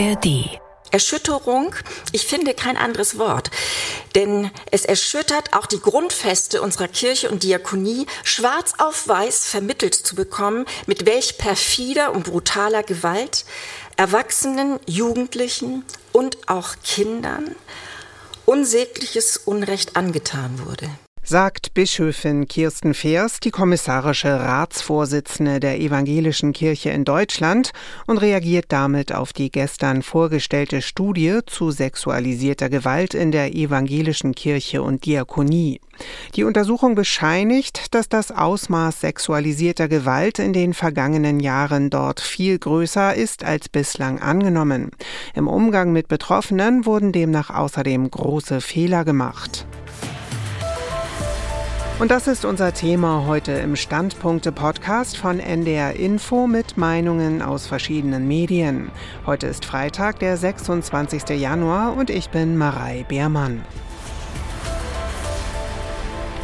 ARD. Erschütterung, ich finde kein anderes Wort, denn es erschüttert auch die Grundfeste unserer Kirche und Diakonie, schwarz auf weiß vermittelt zu bekommen, mit welch perfider und brutaler Gewalt Erwachsenen, Jugendlichen und auch Kindern unsägliches Unrecht angetan wurde sagt Bischöfin Kirsten Feers, die kommissarische Ratsvorsitzende der Evangelischen Kirche in Deutschland und reagiert damit auf die gestern vorgestellte Studie zu sexualisierter Gewalt in der Evangelischen Kirche und Diakonie. Die Untersuchung bescheinigt, dass das Ausmaß sexualisierter Gewalt in den vergangenen Jahren dort viel größer ist als bislang angenommen. Im Umgang mit Betroffenen wurden demnach außerdem große Fehler gemacht. Und das ist unser Thema heute im Standpunkte-Podcast von NDR Info mit Meinungen aus verschiedenen Medien. Heute ist Freitag, der 26. Januar und ich bin Marei Beermann.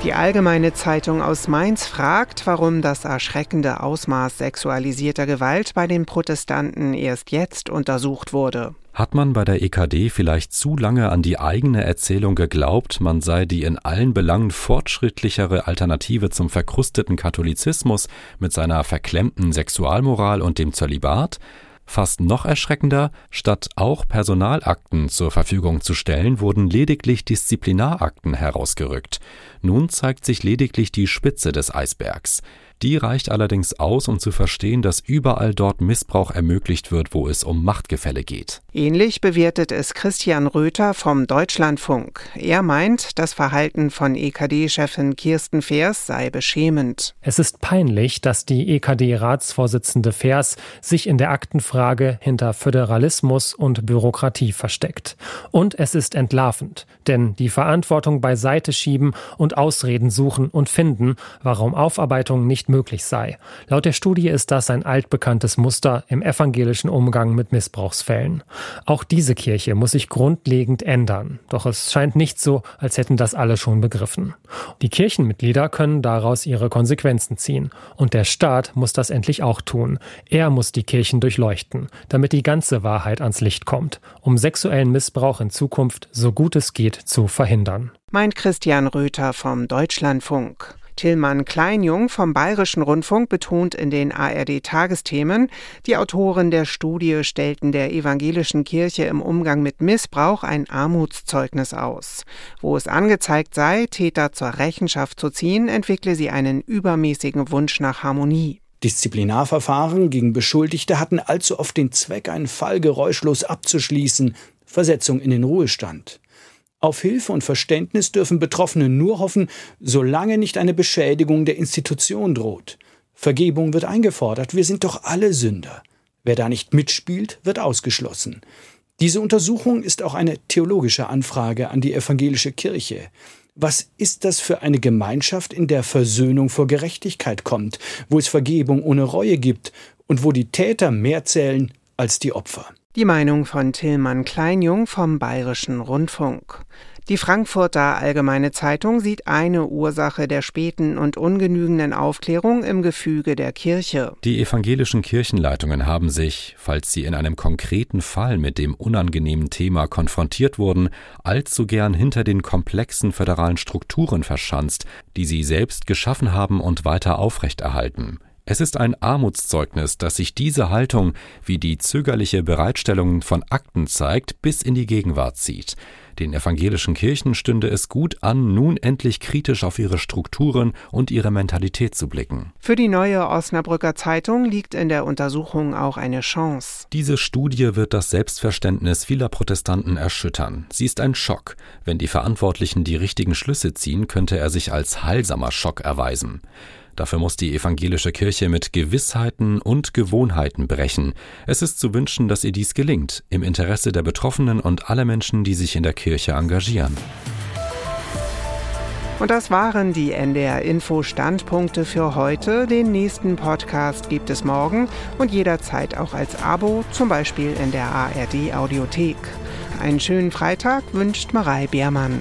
Die Allgemeine Zeitung aus Mainz fragt, warum das erschreckende Ausmaß sexualisierter Gewalt bei den Protestanten erst jetzt untersucht wurde. Hat man bei der EKD vielleicht zu lange an die eigene Erzählung geglaubt, man sei die in allen Belangen fortschrittlichere Alternative zum verkrusteten Katholizismus mit seiner verklemmten Sexualmoral und dem Zölibat? Fast noch erschreckender, statt auch Personalakten zur Verfügung zu stellen, wurden lediglich Disziplinarakten herausgerückt. Nun zeigt sich lediglich die Spitze des Eisbergs. Die reicht allerdings aus, um zu verstehen, dass überall dort Missbrauch ermöglicht wird, wo es um Machtgefälle geht. Ähnlich bewertet es Christian Röther vom Deutschlandfunk. Er meint, das Verhalten von EKD-Chefin Kirsten Feers sei beschämend. Es ist peinlich, dass die EKD-Ratsvorsitzende Feers sich in der Aktenfrage hinter Föderalismus und Bürokratie versteckt. Und es ist entlarvend, denn die Verantwortung beiseite schieben und Ausreden suchen und finden, warum Aufarbeitung nicht möglich sei. Laut der Studie ist das ein altbekanntes Muster im evangelischen Umgang mit Missbrauchsfällen. Auch diese Kirche muss sich grundlegend ändern. Doch es scheint nicht so, als hätten das alle schon begriffen. Die Kirchenmitglieder können daraus ihre Konsequenzen ziehen. Und der Staat muss das endlich auch tun. Er muss die Kirchen durchleuchten, damit die ganze Wahrheit ans Licht kommt, um sexuellen Missbrauch in Zukunft so gut es geht zu verhindern. Meint Christian Röther vom Deutschlandfunk. Tillmann Kleinjung vom Bayerischen Rundfunk betont in den ARD-Tagesthemen, die Autoren der Studie stellten der evangelischen Kirche im Umgang mit Missbrauch ein Armutszeugnis aus. Wo es angezeigt sei, Täter zur Rechenschaft zu ziehen, entwickle sie einen übermäßigen Wunsch nach Harmonie. Disziplinarverfahren gegen Beschuldigte hatten allzu oft den Zweck, einen Fall geräuschlos abzuschließen, Versetzung in den Ruhestand. Auf Hilfe und Verständnis dürfen Betroffene nur hoffen, solange nicht eine Beschädigung der Institution droht. Vergebung wird eingefordert, wir sind doch alle Sünder. Wer da nicht mitspielt, wird ausgeschlossen. Diese Untersuchung ist auch eine theologische Anfrage an die evangelische Kirche. Was ist das für eine Gemeinschaft, in der Versöhnung vor Gerechtigkeit kommt, wo es Vergebung ohne Reue gibt und wo die Täter mehr zählen als die Opfer? Die Meinung von Tillmann Kleinjung vom Bayerischen Rundfunk. Die Frankfurter Allgemeine Zeitung sieht eine Ursache der späten und ungenügenden Aufklärung im Gefüge der Kirche. Die evangelischen Kirchenleitungen haben sich, falls sie in einem konkreten Fall mit dem unangenehmen Thema konfrontiert wurden, allzu gern hinter den komplexen föderalen Strukturen verschanzt, die sie selbst geschaffen haben und weiter aufrechterhalten. Es ist ein Armutszeugnis, dass sich diese Haltung, wie die zögerliche Bereitstellung von Akten zeigt, bis in die Gegenwart zieht. Den evangelischen Kirchen stünde es gut an, nun endlich kritisch auf ihre Strukturen und ihre Mentalität zu blicken. Für die neue Osnabrücker Zeitung liegt in der Untersuchung auch eine Chance. Diese Studie wird das Selbstverständnis vieler Protestanten erschüttern. Sie ist ein Schock. Wenn die Verantwortlichen die richtigen Schlüsse ziehen, könnte er sich als heilsamer Schock erweisen. Dafür muss die evangelische Kirche mit Gewissheiten und Gewohnheiten brechen. Es ist zu wünschen, dass ihr dies gelingt, im Interesse der Betroffenen und aller Menschen, die sich in der Kirche engagieren. Und das waren die NDR Info Standpunkte für heute. Den nächsten Podcast gibt es morgen und jederzeit auch als Abo, zum Beispiel in der ARD Audiothek. Einen schönen Freitag wünscht Marei Beermann.